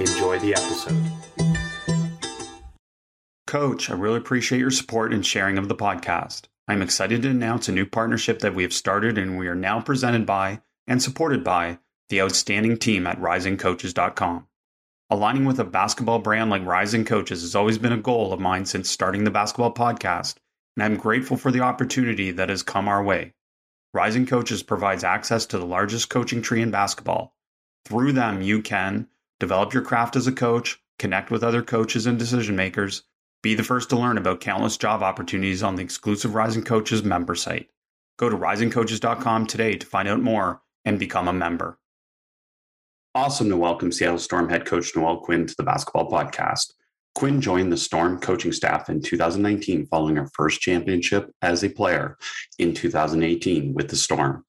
Enjoy the episode. Coach, I really appreciate your support and sharing of the podcast. I'm excited to announce a new partnership that we have started and we are now presented by and supported by the outstanding team at risingcoaches.com. Aligning with a basketball brand like Rising Coaches has always been a goal of mine since starting the basketball podcast, and I'm grateful for the opportunity that has come our way. Rising Coaches provides access to the largest coaching tree in basketball. Through them, you can develop your craft as a coach, connect with other coaches and decision makers, be the first to learn about countless job opportunities on the exclusive Rising Coaches member site. Go to risingcoaches.com today to find out more and become a member. Awesome to welcome Seattle Storm head coach Noelle Quinn to the Basketball Podcast. Quinn joined the Storm coaching staff in 2019 following her first championship as a player in 2018 with the Storm.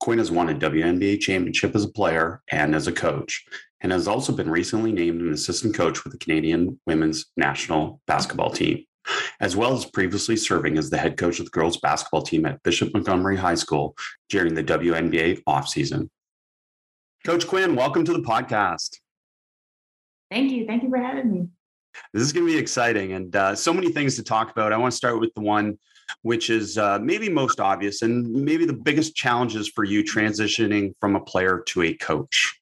Quinn has won a WNBA championship as a player and as a coach, and has also been recently named an assistant coach with the Canadian women's national basketball team, as well as previously serving as the head coach of the girls basketball team at Bishop Montgomery High School during the WNBA offseason. Coach Quinn, welcome to the podcast. Thank you. Thank you for having me. This is going to be exciting and uh, so many things to talk about. I want to start with the one which is uh, maybe most obvious and maybe the biggest challenges for you transitioning from a player to a coach.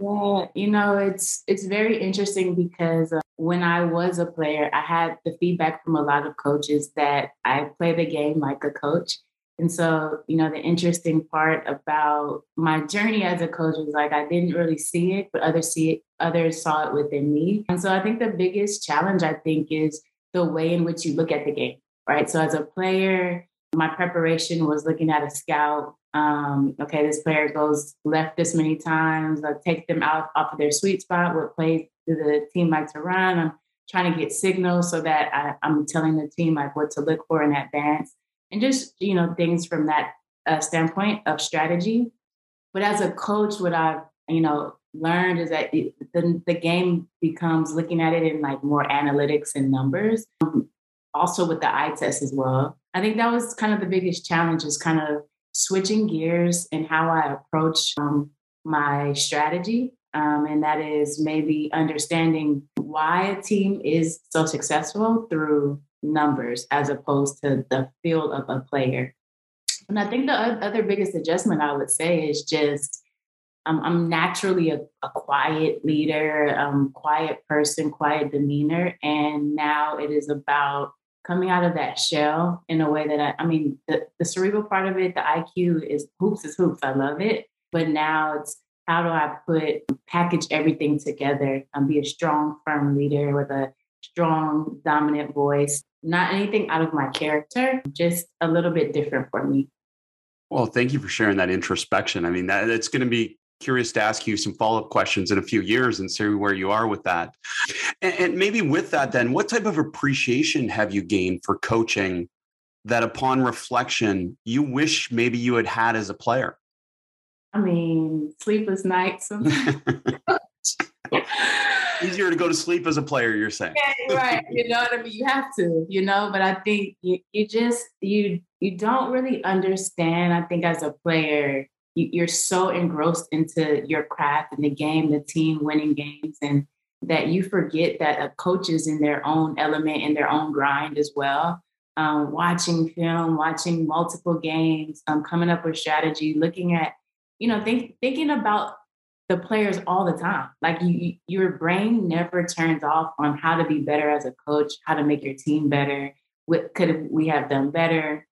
Yeah, you know, it's it's very interesting because uh, when I was a player, I had the feedback from a lot of coaches that I play the game like a coach. And so, you know, the interesting part about my journey as a coach was like I didn't really see it, but others see it, others saw it within me. And so I think the biggest challenge I think is the way in which you look at the game, right? So as a player, my preparation was looking at a scout. Um, okay, this player goes left this many times. I take them out off of their sweet spot. What plays do the team like to run? I'm trying to get signals so that I, I'm telling the team like what to look for in advance and just you know things from that uh, standpoint of strategy. But as a coach, what I've you know learned is that it, the the game becomes looking at it in like more analytics and numbers. Um, also with the eye test as well. I think that was kind of the biggest challenge is kind of switching gears and how I approach um, my strategy. Um, and that is maybe understanding why a team is so successful through numbers as opposed to the field of a player. And I think the other biggest adjustment I would say is just um, I'm naturally a, a quiet leader, um, quiet person, quiet demeanor. And now it is about coming out of that shell in a way that I, I mean, the, the cerebral part of it, the IQ is hoops is hoops. I love it. But now it's how do I put, package everything together and be a strong, firm leader with a strong, dominant voice not anything out of my character, just a little bit different for me. Well, thank you for sharing that introspection. I mean, that it's going to be curious to ask you some follow-up questions in a few years and see where you are with that. And, and maybe with that, then, what type of appreciation have you gained for coaching that upon reflection, you wish maybe you had had as a player? I mean, sleepless nights. easier to go to sleep as a player you're saying yeah, right you know what i mean you have to you know but i think you, you just you you don't really understand i think as a player you're so engrossed into your craft and the game the team winning games and that you forget that a coach is in their own element in their own grind as well um, watching film watching multiple games um, coming up with strategy looking at you know think, thinking about the players all the time. Like you, your brain never turns off on how to be better as a coach, how to make your team better. What could we have done better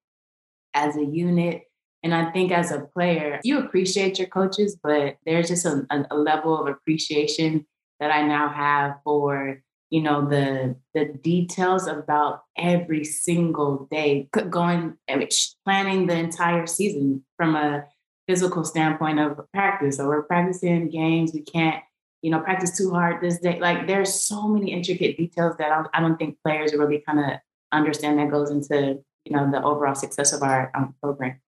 as a unit? And I think as a player, you appreciate your coaches, but there's just a, a level of appreciation that I now have for you know the the details about every single day going planning the entire season from a physical standpoint of practice. So we're practicing games. We can't you know, practice too hard this day. Like there's so many intricate details that I, I don't think players really kind of understand that goes into, you know, the overall success of our um, program.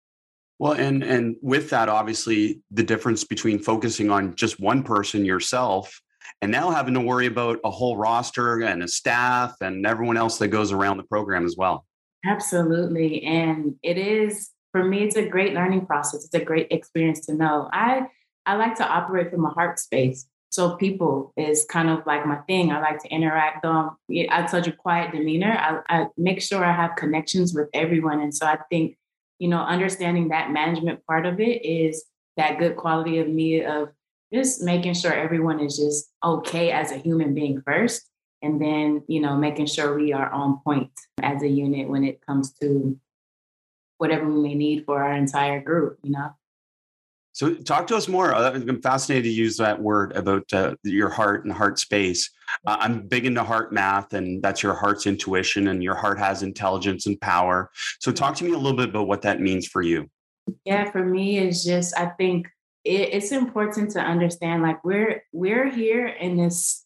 Well, and and with that, obviously, the difference between focusing on just one person yourself and now having to worry about a whole roster and a staff and everyone else that goes around the program as well. Absolutely. And it is for me, it's a great learning process. It's a great experience to know. I I like to operate from a heart space. So people is kind of like my thing. I like to interact. Um, I told you quiet demeanor. I, I make sure I have connections with everyone, and so I think you know understanding that management part of it is that good quality of me of just making sure everyone is just okay as a human being first, and then you know making sure we are on point as a unit when it comes to whatever we may need for our entire group. You know. So, talk to us more. Uh, I'm fascinated to use that word about uh, your heart and heart space. Uh, I'm big into HeartMath, and that's your heart's intuition, and your heart has intelligence and power. So, talk to me a little bit about what that means for you. Yeah, for me, it's just I think it, it's important to understand like we're we're here in this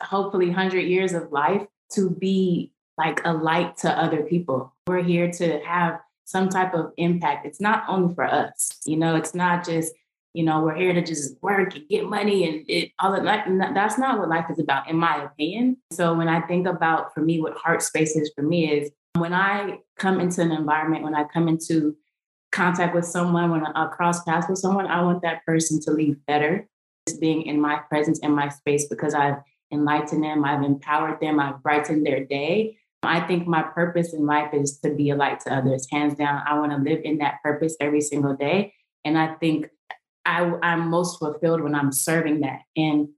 hopefully hundred years of life to be like a light to other people. We're here to have some type of impact. It's not only for us, you know, it's not just, you know, we're here to just work and get money and it, all that. That's not what life is about, in my opinion. So when I think about for me, what heart space is for me is when I come into an environment, when I come into contact with someone, when I cross paths with someone, I want that person to leave better. Just being in my presence, in my space, because I've enlightened them, I've empowered them, I've brightened their day. I think my purpose in life is to be a light to others. Hands down, I want to live in that purpose every single day. And I think I, I'm most fulfilled when I'm serving that. And,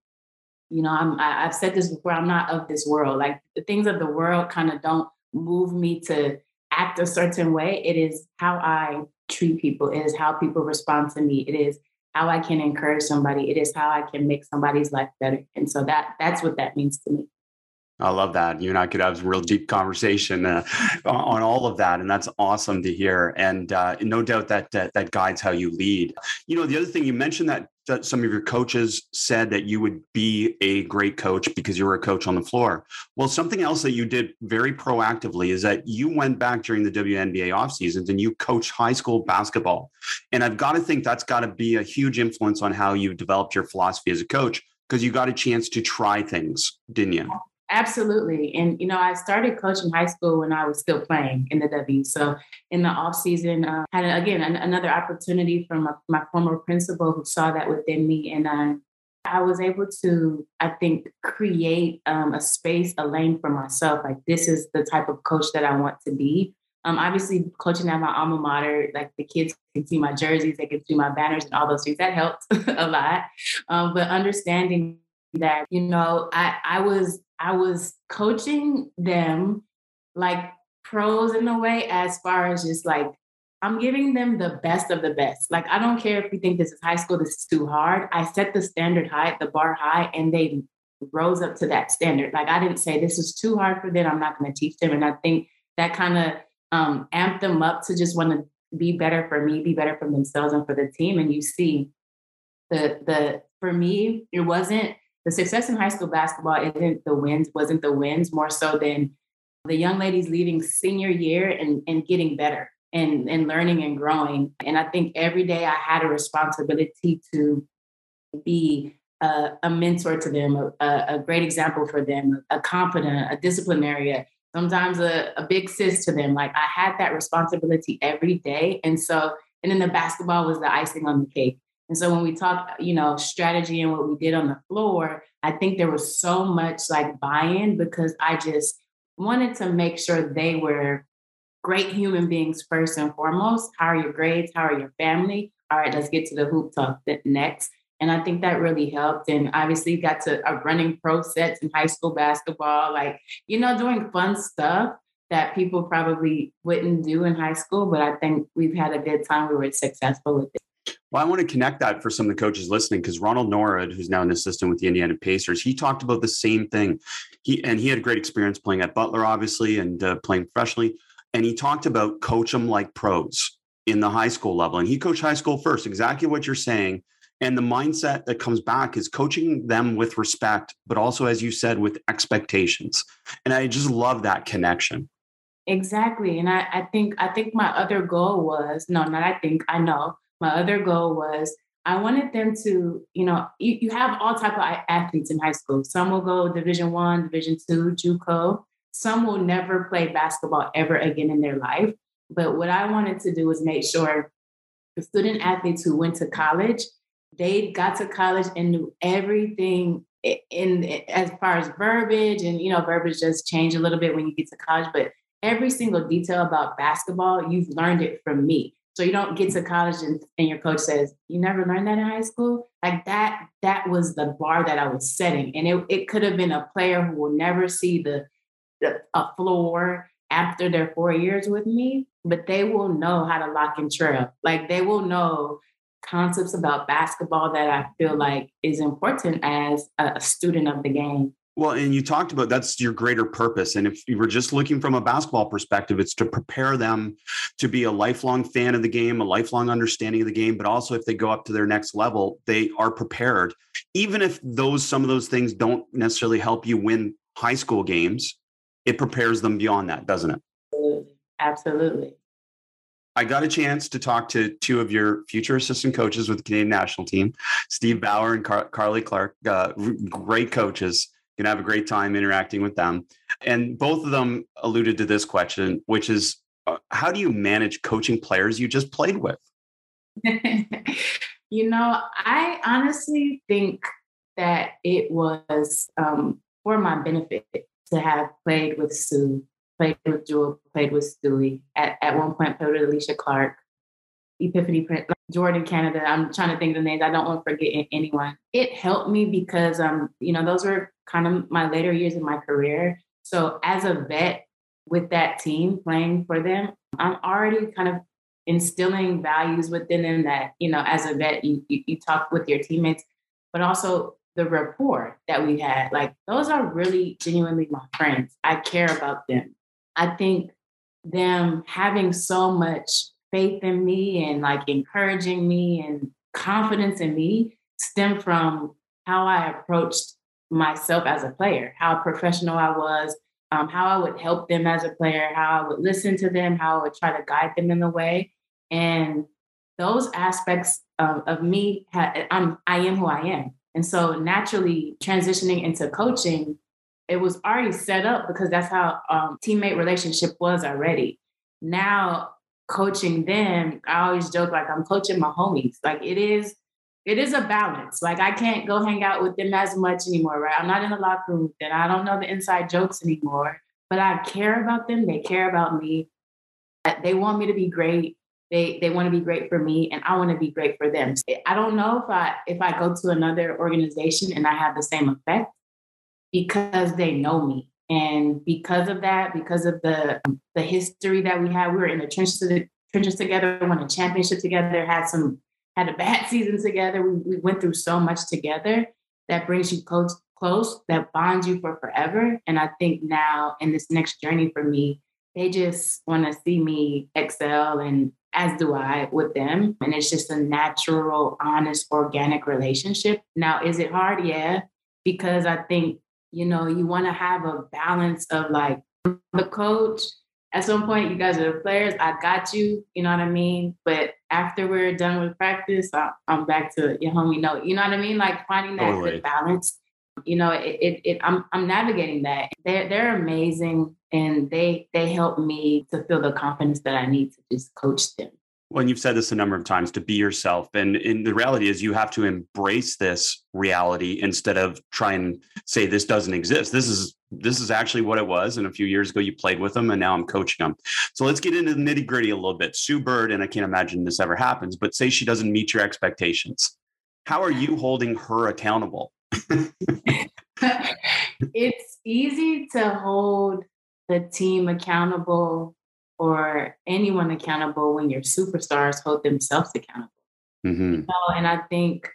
you know, I'm, I, I've said this before, I'm not of this world. Like the things of the world kind of don't move me to act a certain way. It is how I treat people, it is how people respond to me, it is how I can encourage somebody, it is how I can make somebody's life better. And so that that's what that means to me. I love that. You and I could have a real deep conversation uh, on all of that, and that's awesome to hear. And uh, no doubt that, that that guides how you lead. You know, the other thing you mentioned that that some of your coaches said that you would be a great coach because you were a coach on the floor. Well, something else that you did very proactively is that you went back during the WNBA off seasons and you coached high school basketball. And I've got to think that's got to be a huge influence on how you developed your philosophy as a coach because you got a chance to try things, didn't you? Absolutely. And, you know, I started coaching high school when I was still playing in the W. So in the off season, uh, had, again, an, another opportunity from a, my former principal who saw that within me. And uh, I was able to, I think, create um, a space, a lane for myself. Like, this is the type of coach that I want to be. Um, obviously, coaching at my alma mater, like the kids can see my jerseys, they can see my banners and all those things. That helped a lot. Um, but understanding that, you know, I, I was I was coaching them like pros in a way, as far as just like I'm giving them the best of the best. Like, I don't care if you think this is high school, this is too hard. I set the standard high, the bar high, and they rose up to that standard. Like, I didn't say this is too hard for them. I'm not going to teach them. And I think that kind of um, amped them up to just want to be better for me, be better for themselves and for the team. And you see, the the for me, it wasn't the success in high school basketball isn't the wins, wasn't the wins more so than the young ladies leaving senior year and, and getting better and, and learning and growing. And I think every day I had a responsibility to be a, a mentor to them, a, a, great example for them, a competent, a disciplinarian, sometimes a, a big sis to them. Like I had that responsibility every day. And so, and then the basketball was the icing on the cake. And so when we talk, you know, strategy and what we did on the floor, I think there was so much like buy-in because I just wanted to make sure they were great human beings first and foremost. How are your grades? How are your family? All right, let's get to the hoop talk next. And I think that really helped. And obviously got to a running pro sets in high school basketball, like, you know, doing fun stuff that people probably wouldn't do in high school. But I think we've had a good time. We were successful with it. Well, I want to connect that for some of the coaches listening because Ronald Nored, who's now an assistant with the Indiana Pacers, he talked about the same thing. He and he had a great experience playing at Butler, obviously, and uh, playing professionally. And he talked about coach them like pros in the high school level. And he coached high school first, exactly what you're saying. And the mindset that comes back is coaching them with respect, but also, as you said, with expectations. And I just love that connection. Exactly. And I, I think I think my other goal was no, not I think, I know. My other goal was I wanted them to, you know, you, you have all type of athletes in high school. Some will go Division One, Division Two, JUCO. Some will never play basketball ever again in their life. But what I wanted to do was make sure the student athletes who went to college, they got to college and knew everything in, in as far as verbiage and you know verbiage does change a little bit when you get to college, but every single detail about basketball, you've learned it from me. So you don't get to college and, and your coach says, you never learned that in high school? Like that, that was the bar that I was setting. And it, it could have been a player who will never see the, the a floor after their four years with me, but they will know how to lock and trail. Like they will know concepts about basketball that I feel like is important as a student of the game. Well, and you talked about that's your greater purpose. And if you were just looking from a basketball perspective, it's to prepare them to be a lifelong fan of the game, a lifelong understanding of the game, but also if they go up to their next level, they are prepared. Even if those some of those things don't necessarily help you win high school games, it prepares them beyond that, doesn't it? Absolutely. Absolutely. I got a chance to talk to two of your future assistant coaches with the Canadian national team, Steve Bauer and Car- Carly Clarke, uh, great coaches to have a great time interacting with them. And both of them alluded to this question, which is uh, how do you manage coaching players you just played with? you know, I honestly think that it was um, for my benefit to have played with Sue, played with Jewell, played with Stewie. At, at one point, played with Alysha Clark, Epiphany Prince, Jordan Canada. I'm trying to think of the names. I don't want to forget anyone. It helped me because um, you know, those were kind of my later years in my career. So as a vet with that team playing for them, I'm already kind of instilling values within them that, you know, as a vet, you, you, you talk with your teammates, but also the rapport that we had. Like those are really genuinely my friends. I care about them. I think them having so much faith in me and like encouraging me and confidence in me stem from how I approached myself as a player, how professional I was, um, how I would help them as a player, how I would listen to them, how I would try to guide them in the way. And those aspects of, of me, I'm, I am who I am. And so naturally transitioning into coaching, it was already set up because that's how um, teammate relationship was already. Now coaching them, I always joke like I'm coaching my homies. Like it is it is a balance. Like I can't go hang out with them as much anymore, right? I'm not in the locker room them. I don't know the inside jokes anymore, but I care about them. They care about me. They want me to be great. They they want to be great for me, and I want to be great for them. I don't know if I if I go to another organization and I have the same effect because they know me, and because of that, because of the the history that we have, we were in the trenches trenches together, won a championship together, had some had a bad season together. We, we went through so much together that brings you close, close, that bonds you for forever. And I think now in this next journey for me, they just want to see me excel and as do I with them. And it's just a natural, honest, organic relationship. Now, is it hard? Yeah. Because I think, you know, you want to have a balance of like the coach at some point you guys are the players. I got you. You know what i mean? But after we're done with practice I, am back to your homie note you know what i mean? Like finding that totally. good balance. You know it, it, it, I'm, I'm navigating that. They're, they're amazing and they they help me to feel the confidence that i need to just coach them well, and you've said this a number of times to be yourself. And, and the reality is you have to embrace this reality instead of try and say this doesn't exist. This is this is actually what it was. And a few years ago you played with them and now I'm coaching them. So let's get into the nitty gritty a little bit. Sue Bird, and I can't imagine this ever happens, but say she doesn't meet your expectations. How are you holding her accountable? it's easy to hold the team accountable or anyone accountable when your superstars hold themselves accountable. Mm-hmm. You know, and I think,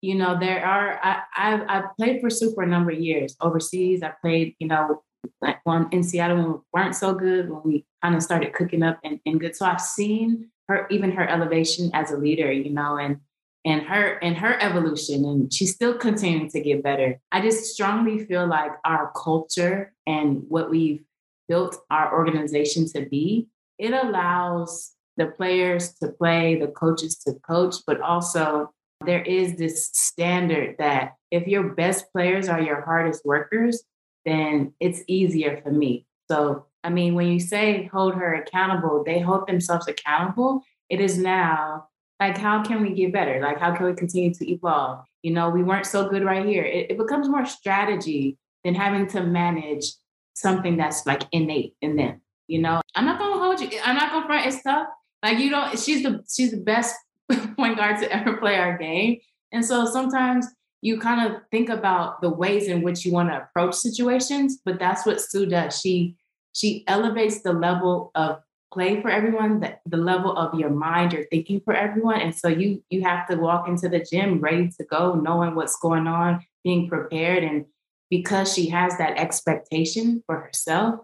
you know, there are I I I played for Super a number of years overseas. I played, you know, like one in Seattle when we weren't so good, when we kind of started cooking up and, and good. So I've seen her even her elevation as a leader, you know, and and her and her evolution and she's still continuing to get better i just strongly feel like our culture and what we've built our organization to be it allows the players to play the coaches to coach but also there is this standard that if your best players are your hardest workers then it's easier for me. So i mean when you say hold her accountable they hold themselves accountable it is now like how can we get better? Like how can we continue to evolve? You know we weren't so good right here. It, it becomes more strategy than having to manage something that's like innate in them you know i'm not gonna hold you i'm not gonna front it's tough like you don't she's the she's the best point guard to ever play our game and so sometimes you kind of think about the ways in which you want to approach situations but that's what sue does she she elevates the level of play for everyone, the, the level of your mind, your thinking for everyone. And so you you have to walk into the gym ready to go, knowing what's going on, being prepared. And because she has that expectation for herself,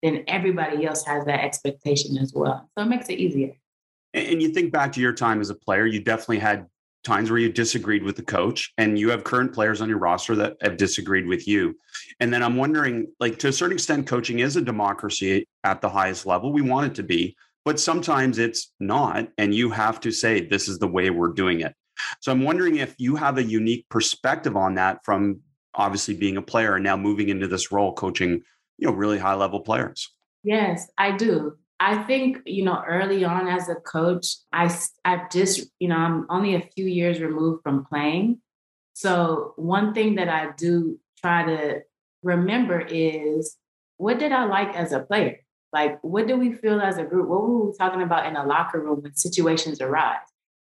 then everybody else has that expectation as well. So it makes it easier. And you think back to your time as a player, you definitely had times where you disagreed with the coach and you have current players on your roster that have disagreed with you. And then I'm wondering, like, to a certain extent, coaching is a democracy at the highest level. We want it to be, but sometimes it's not. And you have to say, this is the way we're doing it. So I'm wondering if you have a unique perspective on that from obviously being a player and now moving into this role, coaching, you know, really high level players. Yes, I do. I think, you know, early on as a coach, I, I've just, you know, I'm only a few years removed from playing. So, one thing that I do try to remember is what did I like as a player? Like, what do we feel as a group? What were we talking about in a locker room when situations arise?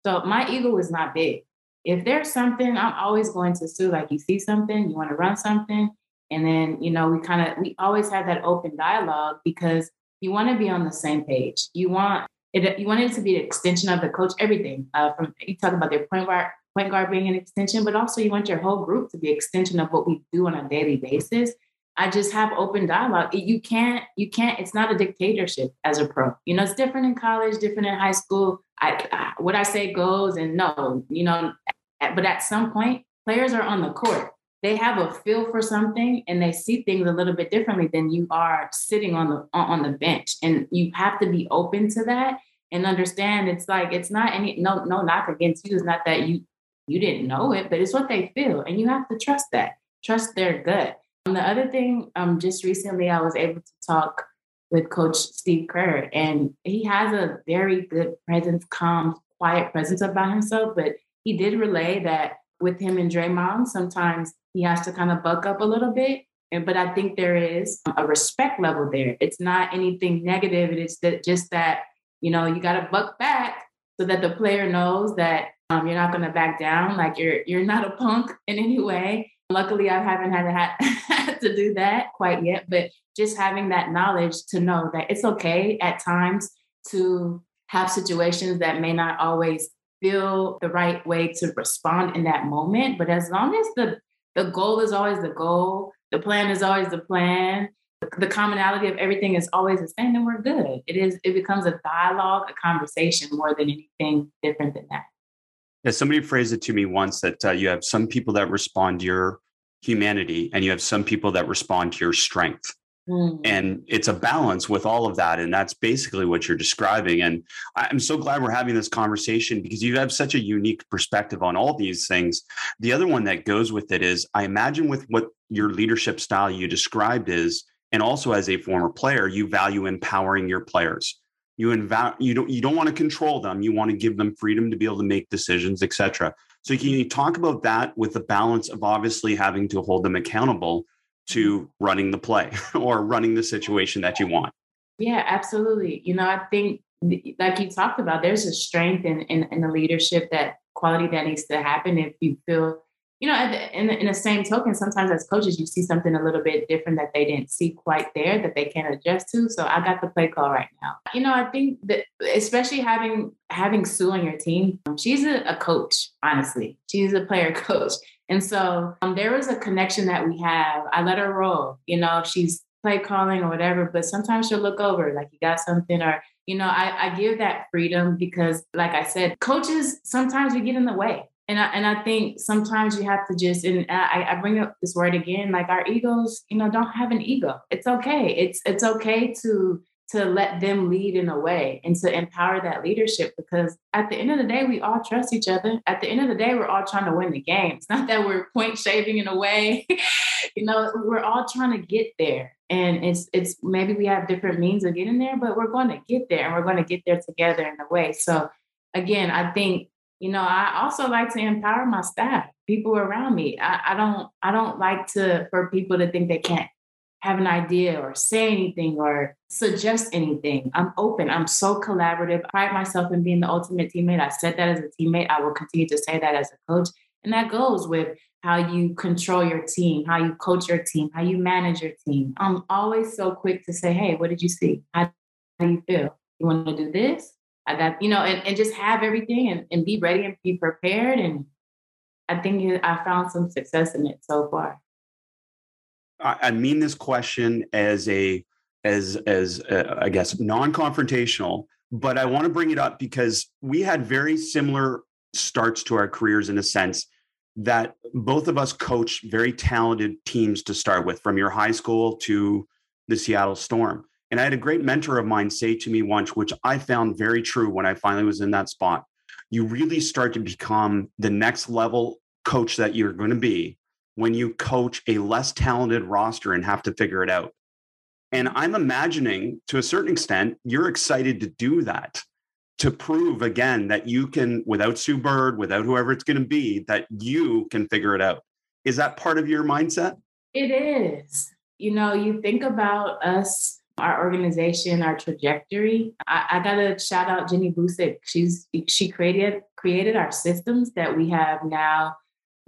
So, my ego is not big. If there's something, I'm always going to Sue. Like, you see something, you want to run something. And then, you know, we kind of, we always have that open dialogue because you want to be on the same page. You want it. You want it to be an extension of the coach. Everything uh, from you talk about their point guard, point guard being an extension, but also you want your whole group to be extension of what we do on a daily basis. I just have open dialogue. You can't. You can't. It's not a dictatorship as a pro. You know, it's different in college, different in high school. I, I what I say goes, and no, you know. But at some point, players are on the court. They have a feel for something and they see things a little bit differently than you are sitting on the on the bench. And you have to be open to that and understand it's like it's not any no no knock against you. It's not that you you didn't know it but it's what they feel and you have to trust that trust their gut. And the other thing um just recently i was able to talk with coach steve kerr and he has a very good presence calm quiet presence about himself but he did relay that with him and Draymond, sometimes he has to kind of buck up a little bit. And, but I think there is a respect level there. It's not anything negative. It's that just that, you know, you got to buck back so that the player knows that um, you're not going to back down. Like you're, you're not a punk in any way. Luckily, I haven't had to, had to do that quite yet, but just having that knowledge to know that it's okay at times to have situations that may not always feel the right way to respond in that moment. But as long as the the goal is always the goal, the plan is always the plan, the commonality of everything is always the same, then we're good. It is it becomes a dialogue, a conversation more than anything different than that. Yeah, somebody phrased it to me once that uh, you have some people that respond to your humanity and you have some people that respond to your strength. Mm. And it's a balance with all of that. And that's basically what you're describing. And I'm so glad we're having this conversation because you have such a unique perspective on all these things. The other one that goes with it is I imagine with what your leadership style you described is, and also as a former player, you value empowering your players. You inv- you don't you don't want to control them. You want to give them freedom to be able to make decisions, etc. So can you talk about that with the balance of obviously having to hold them accountable, to running the play or running the situation that you want. Yeah, absolutely. You know, I think like you talked about, there's a strength in, in, in the leadership that quality that needs to happen if you feel, you know, in the, in the same token, sometimes as coaches, you see something a little bit different that they didn't see quite there that they can't adjust to. So I got the play call right now. You know, I think that especially having having Sue on your team, she's a, a coach, honestly. She's a player coach. And so um, there was a connection that we have. I let her roll. You know, she's play calling or whatever, but sometimes she'll look over, like you got something, or you know, I, I give that freedom because, like I said, coaches sometimes we get in the way. And I, and I think sometimes you have to just, and I, I bring up this word again, like our egos, you know, don't have an ego. It's okay. It's, it's okay to, to let them lead in a way and to empower that leadership because at the end of the day we all trust each other. At the end of the day we're all trying to win the game. It's not that we're point shaving in a way. You know we're all trying to get there. And it's it's maybe we have different means of getting there but we're going to get there and we're going to get there together in a way. So again i think you know i also like to empower my staff people around me. I, I don't i don't like to for people to think they can't have an idea or say anything or suggest anything. I'm open. I'm so collaborative. I pride myself in being the ultimate teammate. I said that as a teammate. I will continue to say that as a coach. And that goes with how you control your team, how you coach your team, how you manage your team. I'm always so quick to say, hey, what did you see? How, do you feel? You want to do this? I got, you know, and, and just have everything and, and be ready and be prepared. And I think I found some success in it so far. I mean this question as a as as uh, I guess non-confrontational, but I want to bring it up because we had very similar starts to our careers in a sense that both of us coached very talented teams to start with, from your high school to the Seattle Storm. And I had a great mentor of mine say to me once, which I found very true when I finally was in that spot. You really start to become the next level coach that you're going to be when you coach a less talented roster and have to figure it out. And I'm imagining to a certain extent, you're excited to do that to prove again that you can, without Sue Bird, without whoever it's going to be, that you can figure it out. Is that part of your mindset? It is. You know, you think about us, our organization, our trajectory. I, I gotta shout out Jenny Boucek. She's she created created our systems that we have now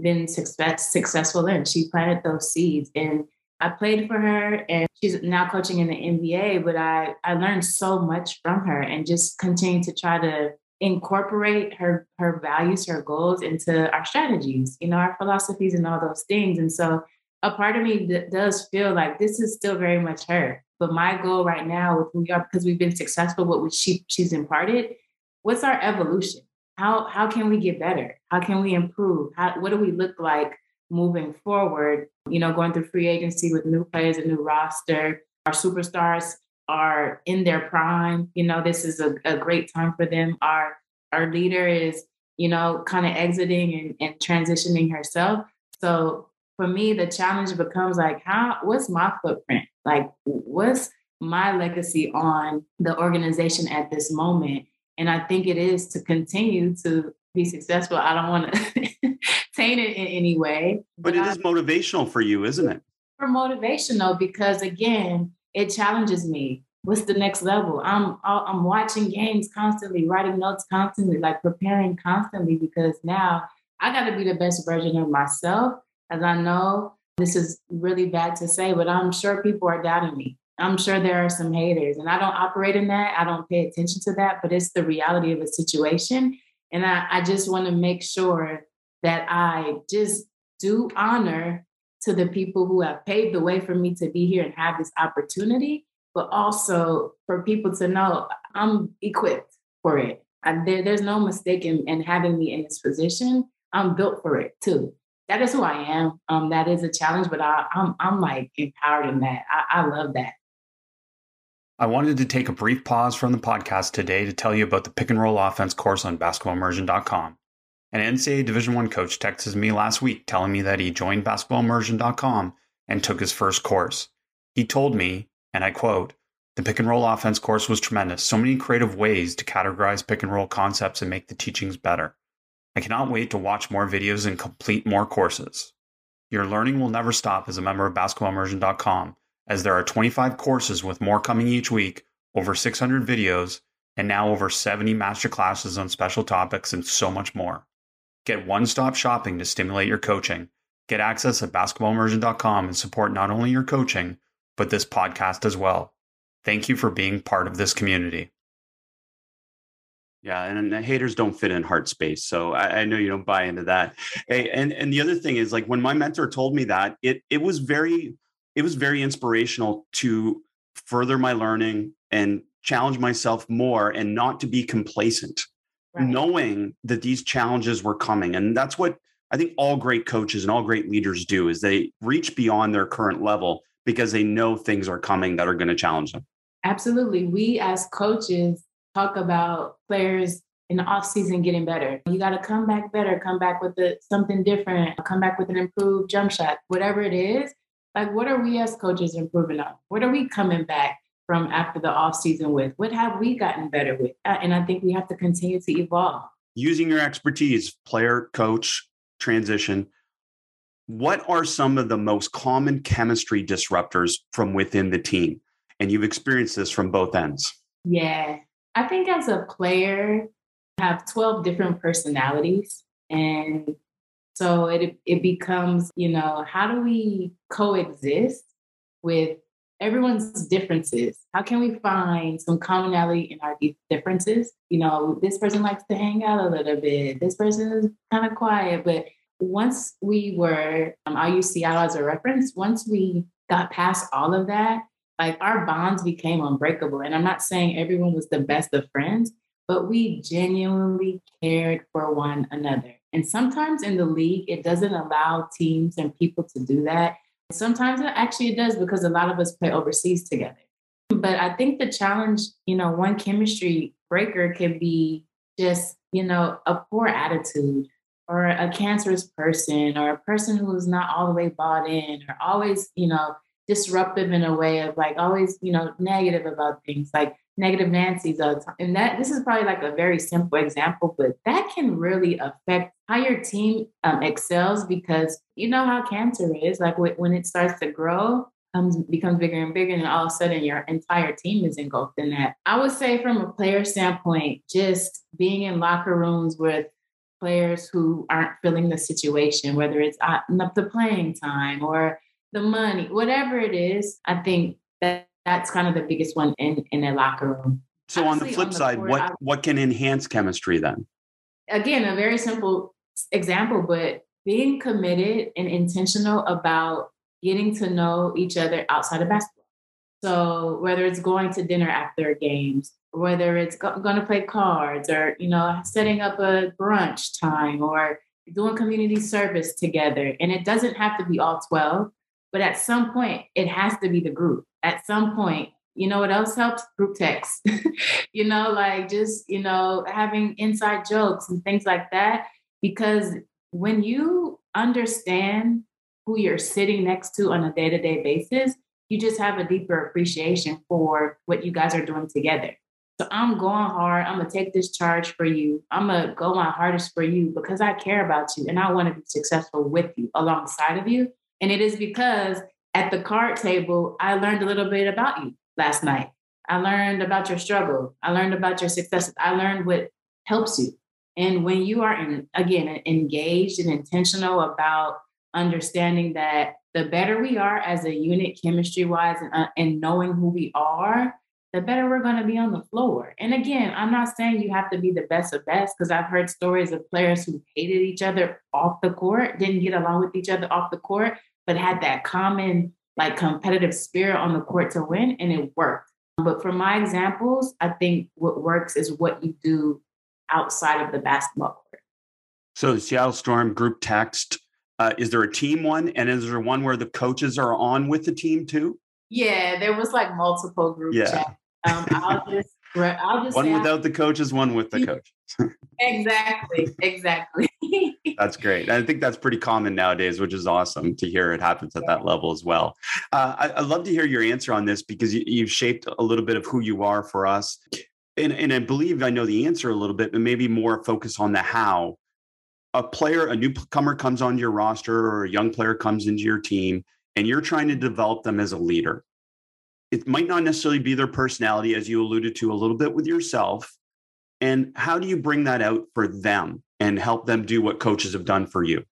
been success, successful in. She planted those seeds and I played for her and she's now coaching in the NBA, but I, I learned so much from her and just continue to try to incorporate her her values, her goals into our strategies, you know, our philosophies and all those things. And so a part of me does feel like this is still very much her. But my goal right now with who we are, because we've been successful, what she she's imparted, what's our evolution? how how can we get better? How can we improve? How, what do we look like moving forward? You know, going through free agency with new players, a new roster. Our superstars are in their prime. You know, this is a, a great time for them. Our our leader is, you know, kind of exiting and, and transitioning herself. So for me, the challenge becomes like, how what's my footprint? Like what's my legacy on the organization at this moment? And I think it is to continue to be successful. I don't want to taint it in any way. But, but it I, is motivational for you, isn't it? For motivational because again, it challenges me. What's the next level? I'm I'm watching games constantly, writing notes constantly, like preparing constantly because now I got to be the best version of myself. As I know this is really bad to say, but I'm sure people are doubting me. I'm sure there are some haters, and I don't operate in that. I don't pay attention to that, but it's the reality of a situation. And I, I just want to make sure that I just do honor to the people who have paved the way for me to be here and have this opportunity, but also for people to know I'm equipped for it. I, there, there's no mistake in, in having me in this position. I'm built for it too that is who I am. Um, that is a challenge, but I, am I'm, I'm like empowered in that. I, I love that. I wanted to take a brief pause from the podcast today to tell you about the pick and roll offense course on basketballimmersion.com. An NCAA Division One coach texted me last week telling me that he joined basketballimmersion.com and took his first course. He told me, and I quote, the pick and roll offense course was tremendous. So many creative ways to categorize pick and roll concepts and make the teachings better. I cannot wait to watch more videos and complete more courses. Your learning will never stop as a member of basketballimmersion.com as there are 25 courses with more coming each week, over 600 videos, and now over 70 master classes on special topics and so much more. Get one stop shopping to stimulate your coaching. Get access at basketballimmersion.com and support not only your coaching, but this podcast as well. Thank you for being part of this community. Yeah, and the haters don't fit in heart space, so I, I, know you don't buy into that. Hey, and and the other thing is, like when my mentor told me that, it it was very it was very inspirational to further my learning and challenge myself more and not to be complacent, right. knowing that these challenges were coming. And that's what I think all great coaches and all great leaders do is they reach beyond their current level because they know things are coming that are going to challenge them. Absolutely. We as coaches talk about players in the off season getting better. You got to come back better, come back with something different, come back with an improved jump shot, whatever it is. Like, what are we as coaches improving on? What are we coming back from after the off season with? What have we gotten better with? Uh, and I think we have to continue to evolve. Using your expertise, player, coach, transition, what are some of the most common chemistry disruptors from within the team? And you've experienced this from both ends. Yeah. I think as a player, I have 12 different personalities. And so it it becomes, you know, how do we coexist with everyone's differences? How can we find some commonality in our differences? You know, this person likes to hang out a little bit. This person is kind of quiet, but once we were, um, I'll use Seattle as a reference. Once we got past all of that, like our bonds became unbreakable. And I'm not saying everyone was the best of friends, but we genuinely cared for one another. And sometimes in the league, it doesn't allow teams and people to do that. Sometimes it actually it does because a lot of us play overseas together. But I think the challenge, you know, one chemistry breaker can be just, you know, a poor attitude or a cancerous person or a person who's not all the way bought in or always, you know, disruptive in a way of like always, you know, negative about things like negative Nancy's all the time. And that this is probably like a very simple example, but that can really affect how your team um, excels because you know how cancer is like when it starts to grow comes becomes bigger and bigger and all of a sudden your entire team is engulfed in that i would say from a player standpoint just being in locker rooms with players who aren't feeling the situation whether it's uh, the playing time or the money, whatever it is, I think that that's kind of the biggest one in in a locker room. So on the flip on the side, what I, what can enhance chemistry then? Again, a very simple example, but being committed and intentional about getting to know each other outside of basketball. So whether it's going to dinner after games, whether it's go- going to play cards, or you know setting up a brunch time, or doing community service together, and it doesn't have to be all twelve. But at some point, it has to be the group. At some point, you know what else helps? Group text. you know, like just, you know, having inside jokes and things like that. Because when you understand who you're sitting next to on a day to day basis, you just have a deeper appreciation for what you guys are doing together. So I'm going hard. I'm to take this charge for you. I'm to go my hardest for you because I care about you and I want to be successful with you alongside of you. And it is because at the card table, I learned a little bit about you last night. I learned about your struggle. I learned about your successes. I learned what helps you. And when you are, in, again, engaged and intentional about understanding that the better we are as a unit, chemistry wise, and, uh, and knowing who we are, the better we're going to be on the floor. And again, I'm not saying you have to be the best of best because I've heard stories of players who hated each other off the court, didn't get along with each other off the court, but had that common like competitive spirit on the court to win and it worked. But for my examples, I think what works is what you do outside of the basketball court. So the Seattle Storm group text, uh, is there a team one? And is there one where the coaches are on with the team too? Yeah, there was like multiple group yeah. chats. Um, I'll just I'll just one without the coaches, one with the coach. exactly, exactly. that's great. I think that's pretty common nowadays, which is awesome to hear it happens at that level as well. Uh, I, would love to hear your answer on this because you, have shaped a little bit of who you are for us. And, and I believe I know the answer a little bit, but maybe more focus on the how. A player, a newcomer comes on your roster or a young player comes into your team and you're trying to develop them as a leader it might not necessarily be their personality, as you alluded to a little bit with yourself. And how do you bring that out for them and help them do what coaches have done for you?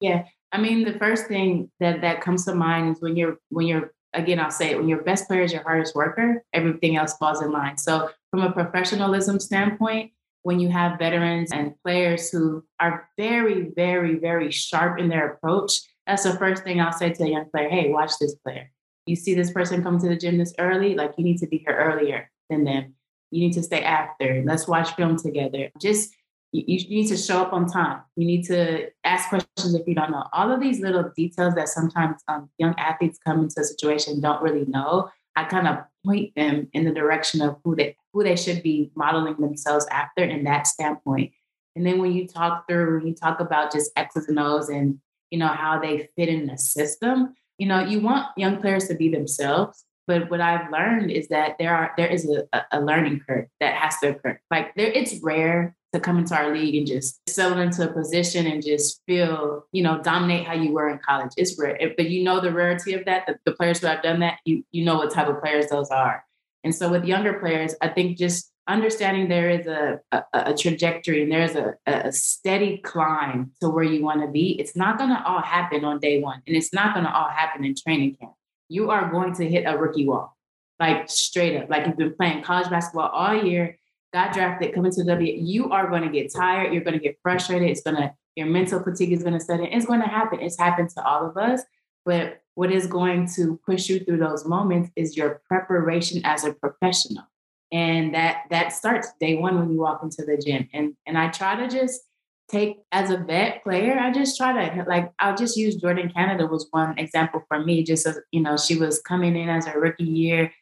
Yeah. I mean, the first thing that that comes to mind is when you're when you're again, I'll say it, when your best player is your hardest worker, everything else falls in line. So from a professionalism standpoint, when you have veterans and players who are very, very, very sharp in their approach, that's the first thing I'll say to a young player, hey, watch this player you see this person come to the gym this early, like you need to be here earlier. than them. You need to stay after. Let's watch film together. Just you, you need to show up on time. You need to ask questions if you don't know. All of these little details that sometimes um, young athletes come into a situation don't really know. I kind of point them in the direction of who they who they should be modeling themselves after in that standpoint. And then when you talk through, when you talk about just X's and O's and you know how they fit in the system, you know, you want young players to be themselves. But what I've learned is that there are there is a, a learning curve that has to occur. Like there, it's rare to come into our league and just settle into a position and just feel, you know, dominate how you were in college. It's rare, but you know the rarity of that. The, the players who have done that, you you know what type of players those are. And so with younger players, I think just understanding there is a, a, a trajectory and there's a, a steady climb to where you want to be. It's not going to all happen on day one, and it's not going to all happen in training camp. You are going to hit a rookie wall, like straight up. Like you've been playing college basketball all year, got drafted, coming to W. You are going to get tired. You're going to get frustrated. It's going to your mental fatigue is going to set in. It's going to happen. It's happened to all of us. But what is going to push you through those moments is your preparation as a professional and that that starts day one when you walk into the gym and and i try to just take as a vet player i just try to like i'll just use Jordin Canada was one example for me just as you know she was coming in as a rookie year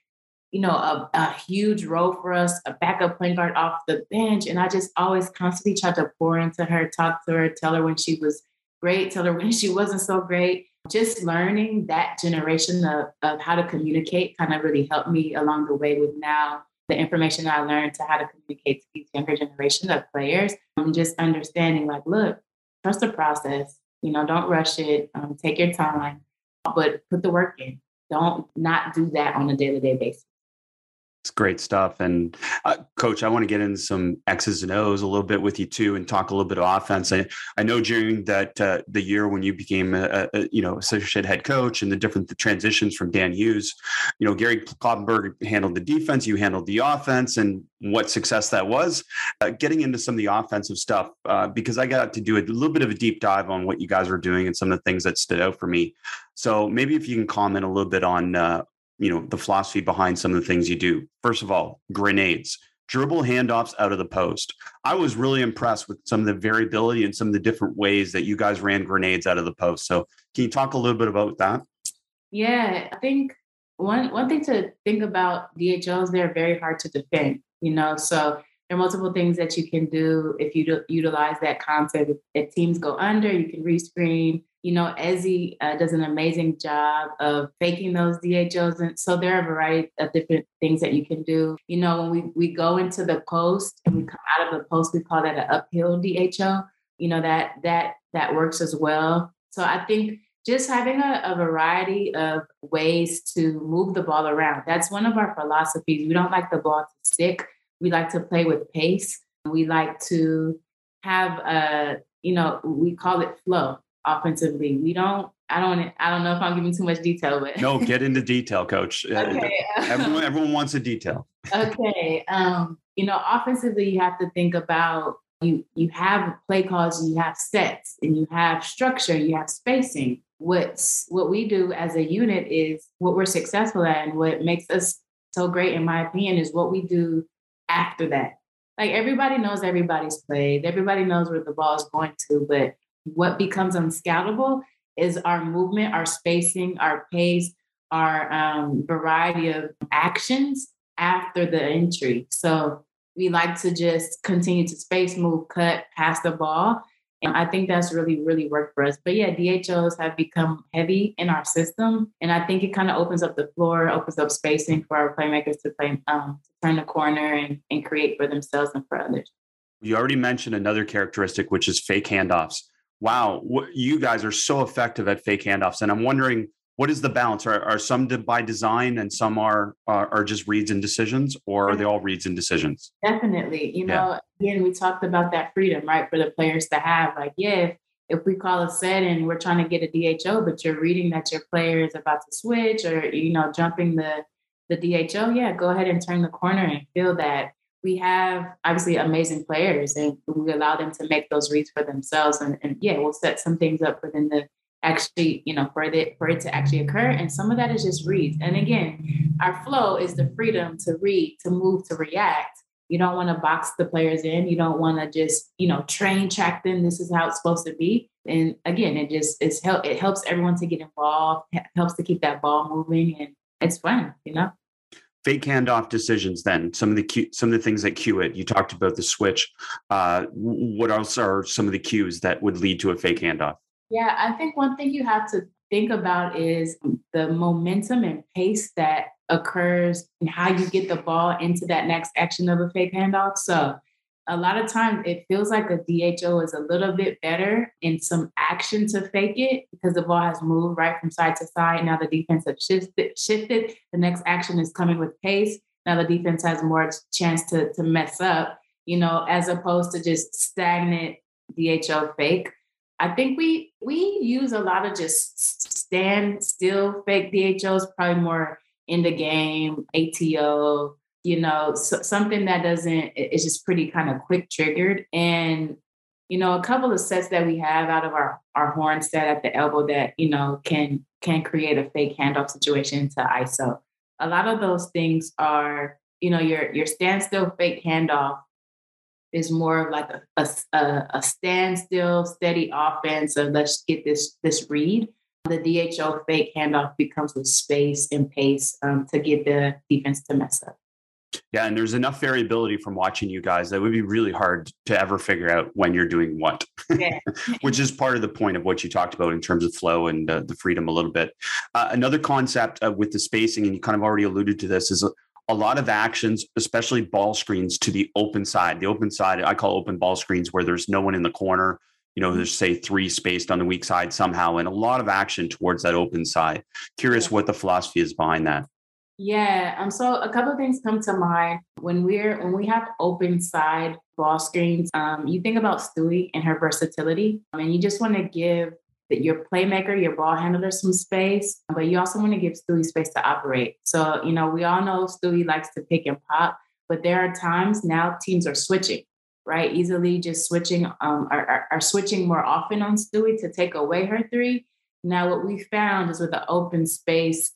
you know a, a huge role for us a backup point guard off the bench and i just always constantly tried to pour into her talk to her tell her when she was great tell her when she wasn't so great. Just learning that generation of, of how to communicate kind of really helped me along the way with now the information I learned to how to communicate to these younger generation of players. I'm just understanding like, look, trust the process. You know, don't rush it. Um, take your time, but put the work in. Don't not do that on a day to day basis. It's great stuff. And uh, coach, I want to get into some X's and O's a little bit with you too, and talk a little bit of offense. I, I know during that uh, the year when you became a, a, you know associate head coach and the different the transitions from Dan Hughes, you know Gary Kloppenburg handled the defense, you handled the offense, and what success that was. Uh, getting into some of the offensive stuff uh, because I got to do a little bit of a deep dive on what you guys were doing and some of the things that stood out for me. So maybe if you can comment a little bit on uh, you know the philosophy behind some of the things you do. First of all grenades dribble handoffs out of the post. I was really impressed with some of the variability and some of the different ways that you guys ran grenades out of the post. So can you talk a little bit about that? Yeah i think one one thing to think about DHOs they're very hard to defend you know? So there are multiple things that you can do if you do, utilize that concept. If, if teams go under you can rescreen you know, Ezi uh, does an amazing job of faking those DHOs. And so there are a variety of different things that you can do. You know, when we, we go into the post and we come out of the post, we call that an uphill DHO. You know, that that that works as well. So I think just having a, a variety of ways to move the ball around. That's one of our philosophies. We don't like the ball to stick. We like to play with pace. We like to have a, you know, we call it flow offensively. We don't. I don't. I don't know if I'm giving too much detail, but no. Get into detail, coach. Uh, okay. everyone, everyone wants a detail. okay. Um, you know, offensively, you have to think about you. You have play calls. You have sets, and you have structure. You have spacing. What's what we do as a unit is what we're successful at, and what makes us so great, in my opinion, is what we do after that. Like everybody knows everybody's plays. Everybody knows where the ball is going to, but what becomes unscoutable is our movement, our spacing, our pace, our um, variety of actions after the entry. So we like to just continue to space, move, cut, pass the ball. And I think that's really, really worked for us. But yeah, DHOs have become heavy in our system. And I think it kind of opens up the floor, opens up spacing for our playmakers to play, um, to turn the corner and, and create for themselves and for others. You already mentioned another characteristic, which is fake handoffs wow, you guys are so effective at fake handoffs. And I'm wondering, what is the balance? Are, are some by design and some are, are, are just reads and decisions, or are they all reads and decisions? Definitely. You know, yeah. again, we talked about that freedom, right, for the players to have. Like, yeah, if, if we call a set and we're trying to get a DHO, but you're reading that your player is about to switch or you know jumping the the DHO, yeah, go ahead and turn the corner and feel that we have obviously amazing players and we allow them to make those reads for themselves and, and yeah we'll set some things up for them to actually you know for it for it to actually occur and some of that is just reads and again our flow is the freedom to read, to move, to react. You don't want to box the players in. You don't want to just, you know, train track them. This is how it's supposed to be. And again, it just it's help it helps everyone to get involved, helps to keep that ball moving and it's fun, you know fake handoff decisions then some of the some of the things that cue it. You talked about the switch. Uh, what else are some of the cues that would lead to a fake handoff? Yeah i think one thing you have to think about is the momentum and pace that occurs and how you get the ball into that next action of a fake handoff. So a lot of times it feels like a DHO is a little bit better in some action to fake it because the ball has moved right from side to side. Now the defense has shifted, shifted. The next action is coming with pace. Now the defense has more chance to, to mess up, you know, as opposed to just stagnant DHO fake. I think we we use a lot of just stand still fake DHOs, probably more in the game, ATO, you know, so, something that doesn't, it's just pretty kind of quick triggered. And, you know, a couple of sets that we have out of our, our horn set at the elbow that, you know, can, can create a fake handoff situation to ISO. A lot of those things are, you know, your, your standstill fake handoff is more of like a, a, a standstill, steady offense. So let's get this, this read. The DHO fake handoff becomes with space and pace um, to get the defense to mess up. Yeah, and there's enough variability from watching you guys that would be really hard to ever figure out when you're doing what, yeah. which is part of the point of what you talked about in terms of flow and uh, the freedom a little bit. Uh, another concept uh, with the spacing, and you kind of already alluded to this, is a, a lot of actions, especially ball screens to the open side. The open side, I call open ball screens where there's no one in the corner. You know, there's say three spaced on the weak side somehow, and a lot of action towards that open side. Curious what the philosophy is behind that. Yeah. Um, so a couple of things come to mind when we're when we have open side ball screens. Um, you think about Stewie and her versatility, I and you just want to give that your playmaker, your ball handler some space, but you also want to give Stewie space to operate. So, you know, we all know Stewie likes to pick and pop, but there are times now teams are switching, right? Easily just switching, um, are, are, are switching more often on Stewie to take away her three. Now, what we found is with the open space,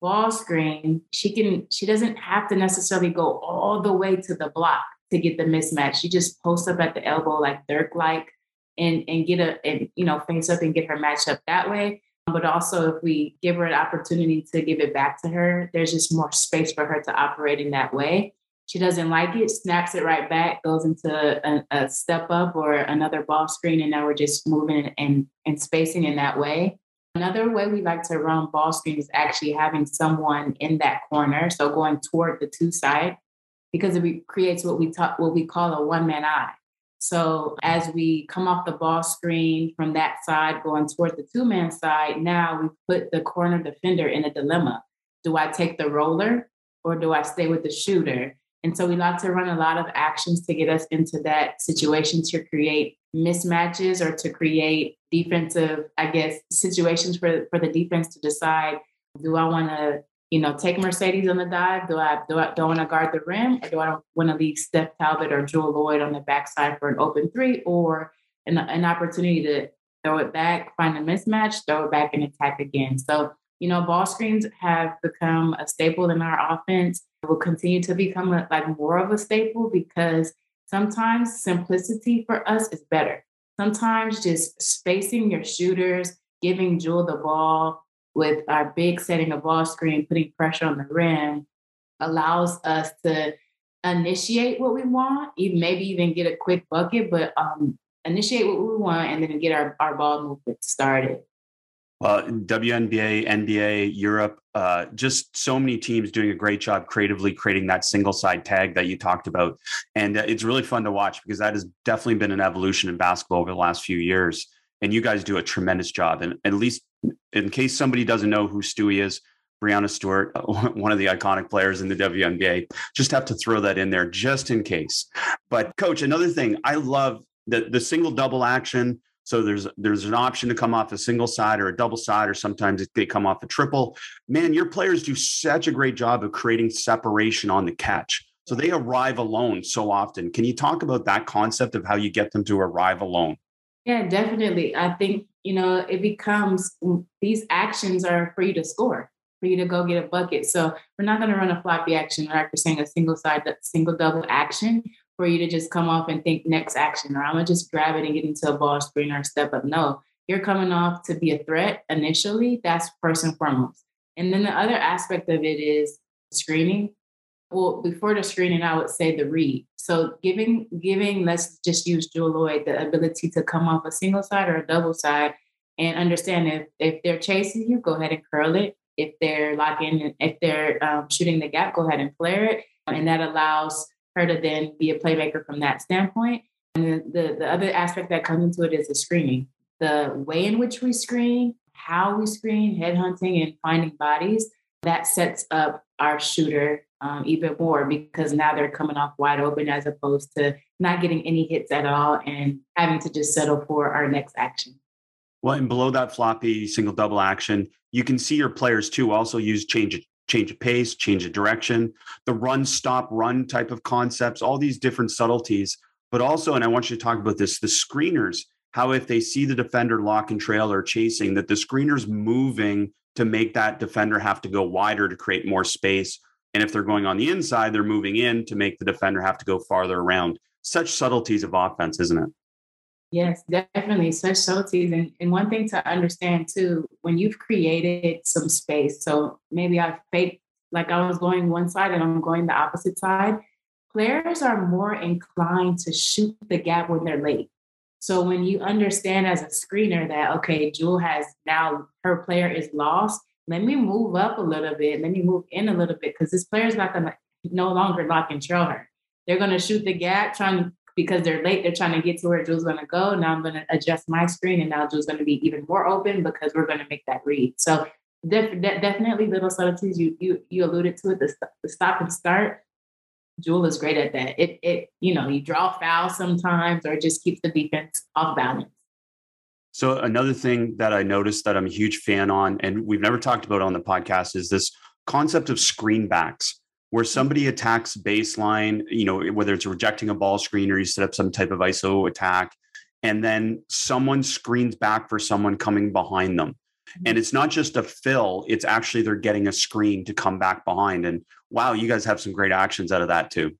ball screen, she can she doesn't have to necessarily go all the way to the block to get the mismatch. She just posts up at the elbow like Dirk like and and get a and you know face up and get her match up that way. But also if we give her an opportunity to give it back to her, there's just more space for her to operate in that way. She doesn't like it, snaps it right back, goes into a, a step up or another ball screen, and now we're just moving and, and spacing in that way. Another way we like to run ball screen is actually having someone in that corner, so going toward the two side, because it creates what we talk, what we call a one man eye. So as we come off the ball screen from that side, going toward the two man side, now we put the corner defender in a dilemma. Do I take the roller or do I stay with the shooter? And so we like to run a lot of actions to get us into that situation to create mismatches or to create defensive, I guess, situations for, for the defense to decide, do I want to, you know, take Mercedes on the dive? Do I do I, don't want to guard the rim or do I want to leave Steph Talbot or Jewell Loyd on the backside for an open three or an, an opportunity to throw it back, find a mismatch, throw it back and attack again. So, you know, ball screens have become a staple in our offense. Will continue to become a, like more of a staple because sometimes simplicity for us is better. Sometimes just spacing your shooters, giving Jewell the ball with our big setting a ball screen, putting pressure on the rim allows us to initiate what we want, even maybe even get a quick bucket, but um, initiate what we want and then get our, our ball movement started. Well, WNBA, NBA, Europe, uh, just so many teams doing a great job creatively creating that single side tag that you talked about. And uh, it's really fun to watch because that has definitely been an evolution in basketball over the last few years. And you guys do a tremendous job. And at least in case somebody doesn't know who Stewie is, Breanna Stewart, one of the iconic players in the WNBA, just have to throw that in there just in case. But, coach, another thing I love the, the single double action so there's there's an option to come off a single side or a double side, or sometimes they come off a triple. Man, your players do such a great job of creating separation on the catch. So they arrive alone so often. Can you talk about that concept of how you get them to arrive alone? Yeah, definitely. I think, you know, it becomes these actions are for you to score. for you to go get a bucket. So we're not going to run a floppy action, like we're saying a single side, single double action for you to just come off and think next action, or I'm gonna just grab it and get into a ball screen or step up. No, you're coming off to be a threat initially. That's first and foremost. And then the other aspect of it is screening. Well, before the screening, I would say the read. So giving giving, let's just use Jewell Loyd, the ability to come off a single side or a double side and understand if if they're chasing you, go ahead and curl it. If they're locking, in if they're um, shooting the gap, go ahead and flare it, and that allows her to then be a playmaker from that standpoint. And the, the other aspect that comes into it is the screening. The way in which we screen, how we screen, headhunting, and finding bodies, that sets up our shooter um, even more because now they're coming off wide open as opposed to not getting any hits at all and having to just settle for our next action. Well, and below that floppy single double action, you can see your players too also use change change of pace, change of direction, the run, stop, run type of concepts, all these different subtleties. But also, and I want you to talk about this, the screeners, how if they see the defender lock and trail or chasing, that the screener's moving to make that defender have to go wider to create more space. And if they're going on the inside, they're moving in to make the defender have to go farther around. Such subtleties of offense, isn't it? Yes, definitely. Such subtleties. And, and one thing to understand too, when you've created some space, so maybe I fake like I was going one side and I'm going the opposite side, players are more inclined to shoot the gap when they're late. So when you understand as a screener that, okay, Jewell has now her player is lost, let me move up a little bit, let me move in a little bit, because this player is not going to no longer lock and trail her. They're going to shoot the gap, trying to because they're late, they're trying to get to where Jewell's going to go. Now I'm going to adjust my screen, and now Jewell's going to be even more open because we're going to make that read. So def- de- definitely little subtleties. You you you alluded to it. The, st- the stop and start. Jewell is great at that. It it you know you draw foul sometimes, or just keeps the defense off balance. So another thing that I noticed that I'm a huge fan on, and we've never talked about on the podcast, is this concept of screen backs where somebody attacks baseline, you know, whether it's rejecting a ball screen or you set up some type of ISO attack, and then someone screens back for someone coming behind them. And it's not just a fill, it's actually they're getting a screen to come back behind. And wow, you guys have some great actions out of that too.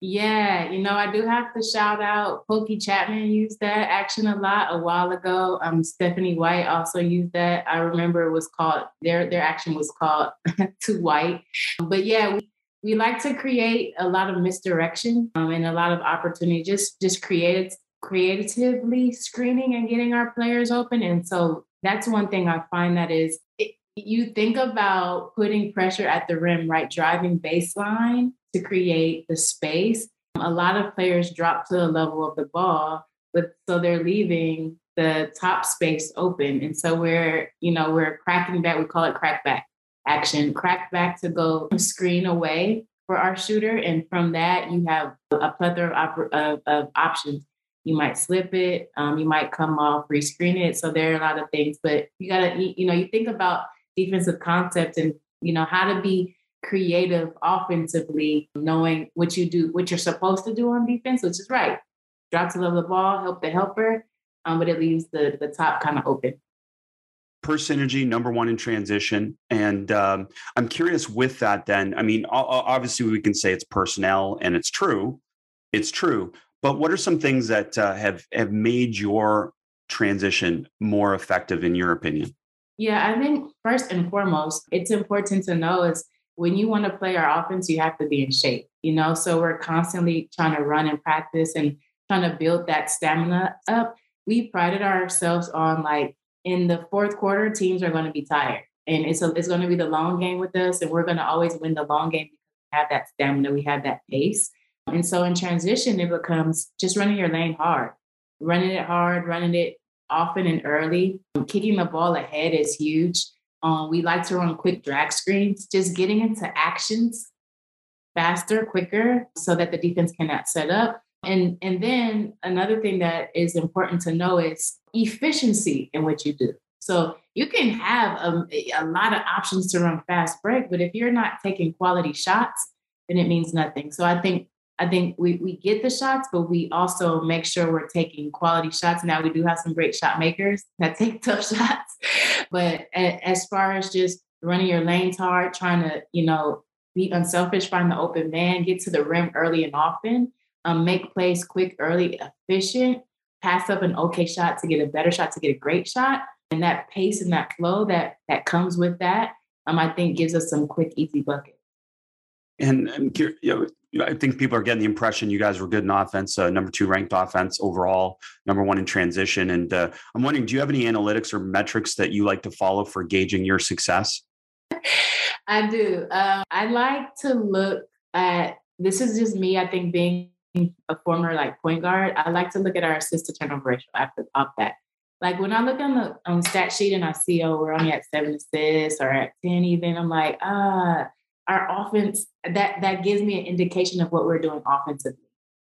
Yeah, you know, I do have to shout out Pokey Chapman used that action a lot a while ago. Um, Stephanie White also used that. I remember it was called their their action was called Too White. But yeah, we, we like to create a lot of misdirection um, and a lot of opportunity, just just creative, creatively screening and getting our players open. And so that's one thing I find that is it, you think about putting pressure at the rim, right? Driving baseline to create the space. A lot of players drop to the level of the ball, but so they're leaving the top space open. And so we're, you know, we're cracking back, we call it crackback action, crack back to go screen away for our shooter. And from that, you have a plethora of, of, of options. You might slip it, um, you might come off, rescreen it. So there are a lot of things, but you gotta, you know, you think about defensive concepts and, you know, how to be creative offensively, knowing what you do, what you're supposed to do on defense, which is right. Drop to the ball, help the helper, um, but it leaves the, the top kind of open per synergy number one in transition. And um, i'm curious with that then i mean obviously we can say it's personnel and it's true it's true but what are some things that uh, have have made your transition more effective in your opinion? Yeah i think first and foremost it's important to know is when you want to play our offense you have to be in shape you know? So we're constantly trying to run and practice and trying to build that stamina up. We prided ourselves on like in the fourth quarter, teams are going to be tired. And it's, a, it's going to be the long game with us. And we're going to always win the long game because we have that stamina, we have that pace. And so in transition, it becomes just running your lane hard, running it hard, running it often and early. Kicking the ball ahead is huge. Um, we like to run quick drag screens, just getting into actions faster, quicker, so that the defense cannot set up. And, and then another thing that is important to know is efficiency in what you do. So you can have a, a lot of options to run fast break, but if you're not taking quality shots, then it means nothing. So I think I think we, we get the shots, but we also make sure we're taking quality shots. Now we do have some great shot makers that take tough shots, but as far as just running your lanes hard, trying to, you know, be unselfish, find the open man, get to the rim early and often, um, make plays quick, early, efficient, pass up an okay shot to get a better shot to get a great shot. And that pace and that flow that that comes with that, um, I think gives us some quick, easy buckets. And, and you know, I think people are getting the impression you guys were good in offense, uh, number two ranked offense overall, number one in transition. And uh, I'm wondering, do you have any analytics or metrics that you like to follow for gauging your success? I do. Um, I like to look at this is just me. I think being a former like point guard, I like to look at our assist to turnover ratio after off that. Like when I look on the on stat sheet and I see oh we're only at seven assists or at ten even, I'm like ah our offense that that gives me an indication of what we're doing offensively.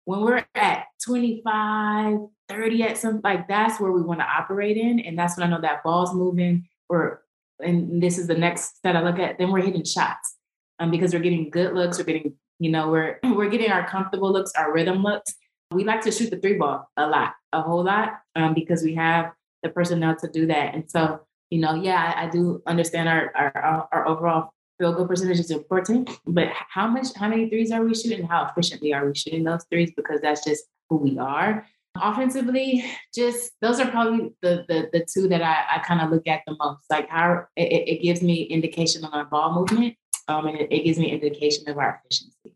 When we're at 25, 30 at some like that's where we want to operate in. And that's when I know that ball's moving or and this is the next that I look at, then we're hitting shots. Um, because we're getting good looks, we're getting, you know, we're we're getting our comfortable looks, our rhythm looks. We like to shoot the three ball a lot, a whole lot, um, because we have the personnel to do that. And so, you know, yeah, I, I do understand our, our our overall field goal percentage is important, but how much, how many threes are we shooting? How efficiently are we shooting those threes? Because that's just who we are. Offensively, just those are probably the the, the two that I, I kind of look at the most. Like how it, it gives me indication on our ball movement, um, and it, it gives me indication of our efficiency.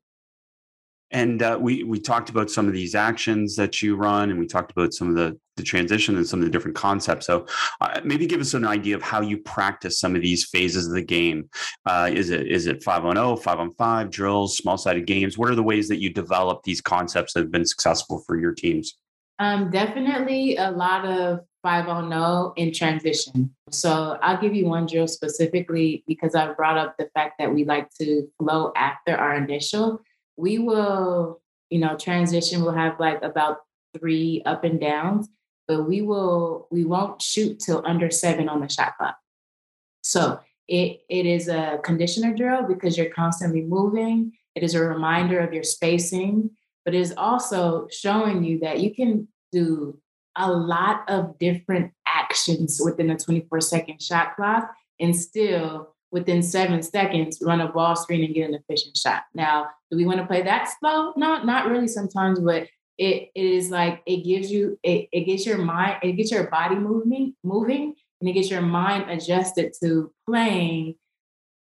And uh, we we talked about some of these actions that you run, and we talked about some of the the transition and some of the different concepts. So uh, maybe give us an idea of how you practice some of these phases of the game. Uh, is it is it five on 0, five on five drills, small sided games? What are the ways that you develop these concepts that have been successful for your teams? Um, definitely a lot of five on 0 in transition. So I'll give you one drill specifically because I brought up the fact that we like to flow after our initial we will, you know, transition. We'll have like about three up and downs, but we will, we won't shoot till under seven on the shot clock. So it, it is a conditioner drill because you're constantly moving. It is a reminder of your spacing, but it is also showing you that you can do a lot of different actions within a 24 second shot clock and still within seven seconds, run a ball screen and get an efficient shot. Now, do we want to play that slow? No, not really sometimes, but it, it is like it gives you it, it gets your mind, it gets your body moving, moving, and it gets your mind adjusted to playing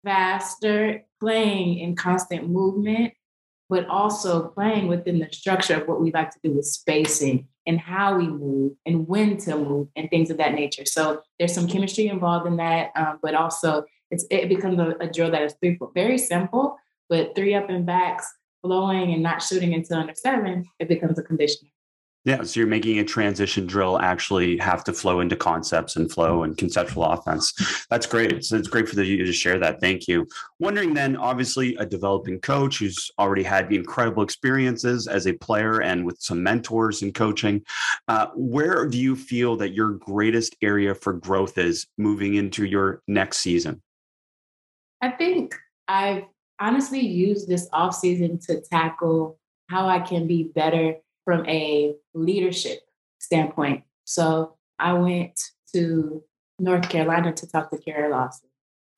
faster, playing in constant movement, but also playing within the structure of what we like to do with spacing and how we move and when to move and things of that nature. So there's some chemistry involved in that, um, but also it becomes a, a drill that is very simple, but three up and backs flowing and not shooting until under seven, it becomes a conditioner. Yeah, so you're making a transition drill actually have to flow into concepts and flow and conceptual offense. That's great. So it's great for you to share that. Thank you. Wondering then, obviously, a developing coach who's already had incredible experiences as a player and with some mentors in coaching. Uh, where do you feel that your greatest area for growth is moving into your next season? I think I've honestly used this off season to tackle how I can be better from a leadership standpoint. So I went to North Carolina to talk to Kara Lawson.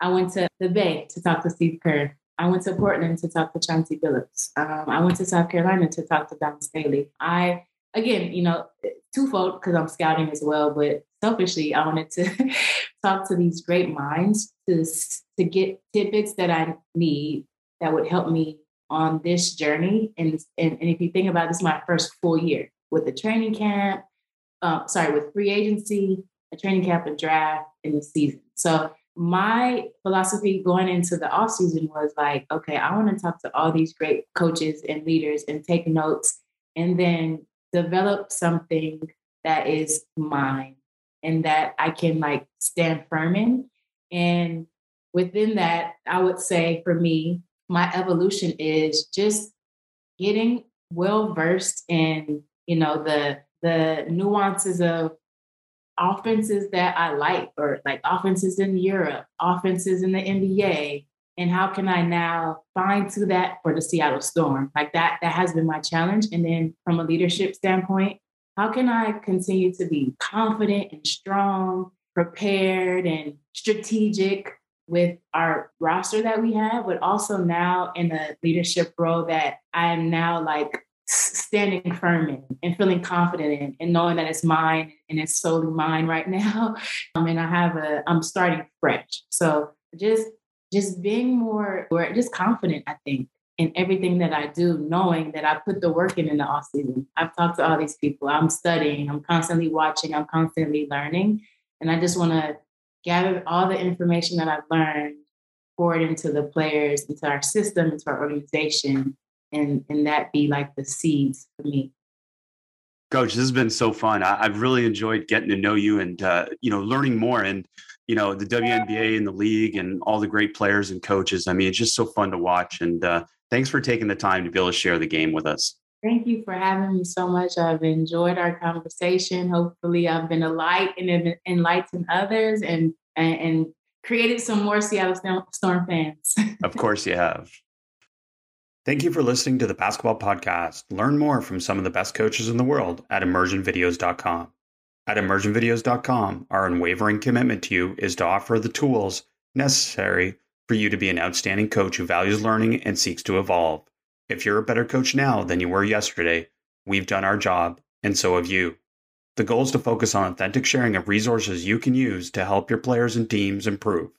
I went to the Bay to talk to Steve Kerr. I went to Portland to talk to Chauncey Billups. Um, I went to South Carolina to talk to Dawn Staley. I, again, you know, twofold because I'm scouting as well, but selfishly, I wanted to talk to these great minds to, to get tidbits that I need that would help me on this journey. And, and, and if you think about this is my first full year with the training camp, uh, sorry, with free agency, a training camp, a draft, in the season. So my philosophy going into the off season was like, okay, I want to talk to all these great coaches and leaders and take notes and then develop something that is mine and that I can like stand firm in. And within that, I would say for me, my evolution is just getting well versed in, you know, the the nuances of offenses that I like, or like offenses in Europe, offenses in the NBA, and how can I now find to that for the Seattle Storm? Like that, that has been my challenge. And then from a leadership standpoint, how can I continue to be confident and strong, prepared and strategic with our roster that we have, but also now in the leadership role that I am now like standing firm in and feeling confident in and knowing that it's mine and it's solely mine right now. Um, and I have a, I'm starting fresh. So just, just being more, or just confident, I think, in everything that I do, knowing that I put the work in in the off season. I've talked to all these people. I'm studying. I'm constantly watching. I'm constantly learning, and I just want to gather all the information that I've learned, pour it into the players, into our system, into our organization, and and that be like the seeds for me. Coach, this has been so fun. I, have really enjoyed getting to know you and uh, you know learning more and you know the WNBA and the league and all the great players and coaches. I mean, it's just so fun to watch. And uh, thanks for taking the time to be able to share the game with us. Thank you for having me so much. I've enjoyed our conversation. Hopefully, I've been a light and enlightened others and, and, and created some more Seattle Storm fans. of course, you have. Thank you for listening to the Basketball Podcast. Learn more from some of the best coaches in the world at immersionvideos.com. At immersionvideos.com, our unwavering commitment to you is to offer the tools necessary for you to be an outstanding coach who values learning and seeks to evolve. If you're a better coach now than you were yesterday, we've done our job, and so have you. The goal is to focus on authentic sharing of resources you can use to help your players and teams improve.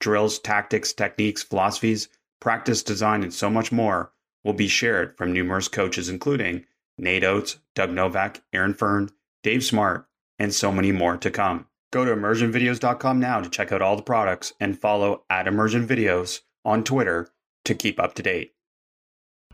Drills, tactics, techniques, philosophies, practice design, and so much more will be shared from numerous coaches, including Nate Oats, Doug Novak, Aaron Fearne, Dave Smart, and so many more to come. Go to immersionvideos.com now to check out all the products and follow at immersionvideos on Twitter to keep up to date.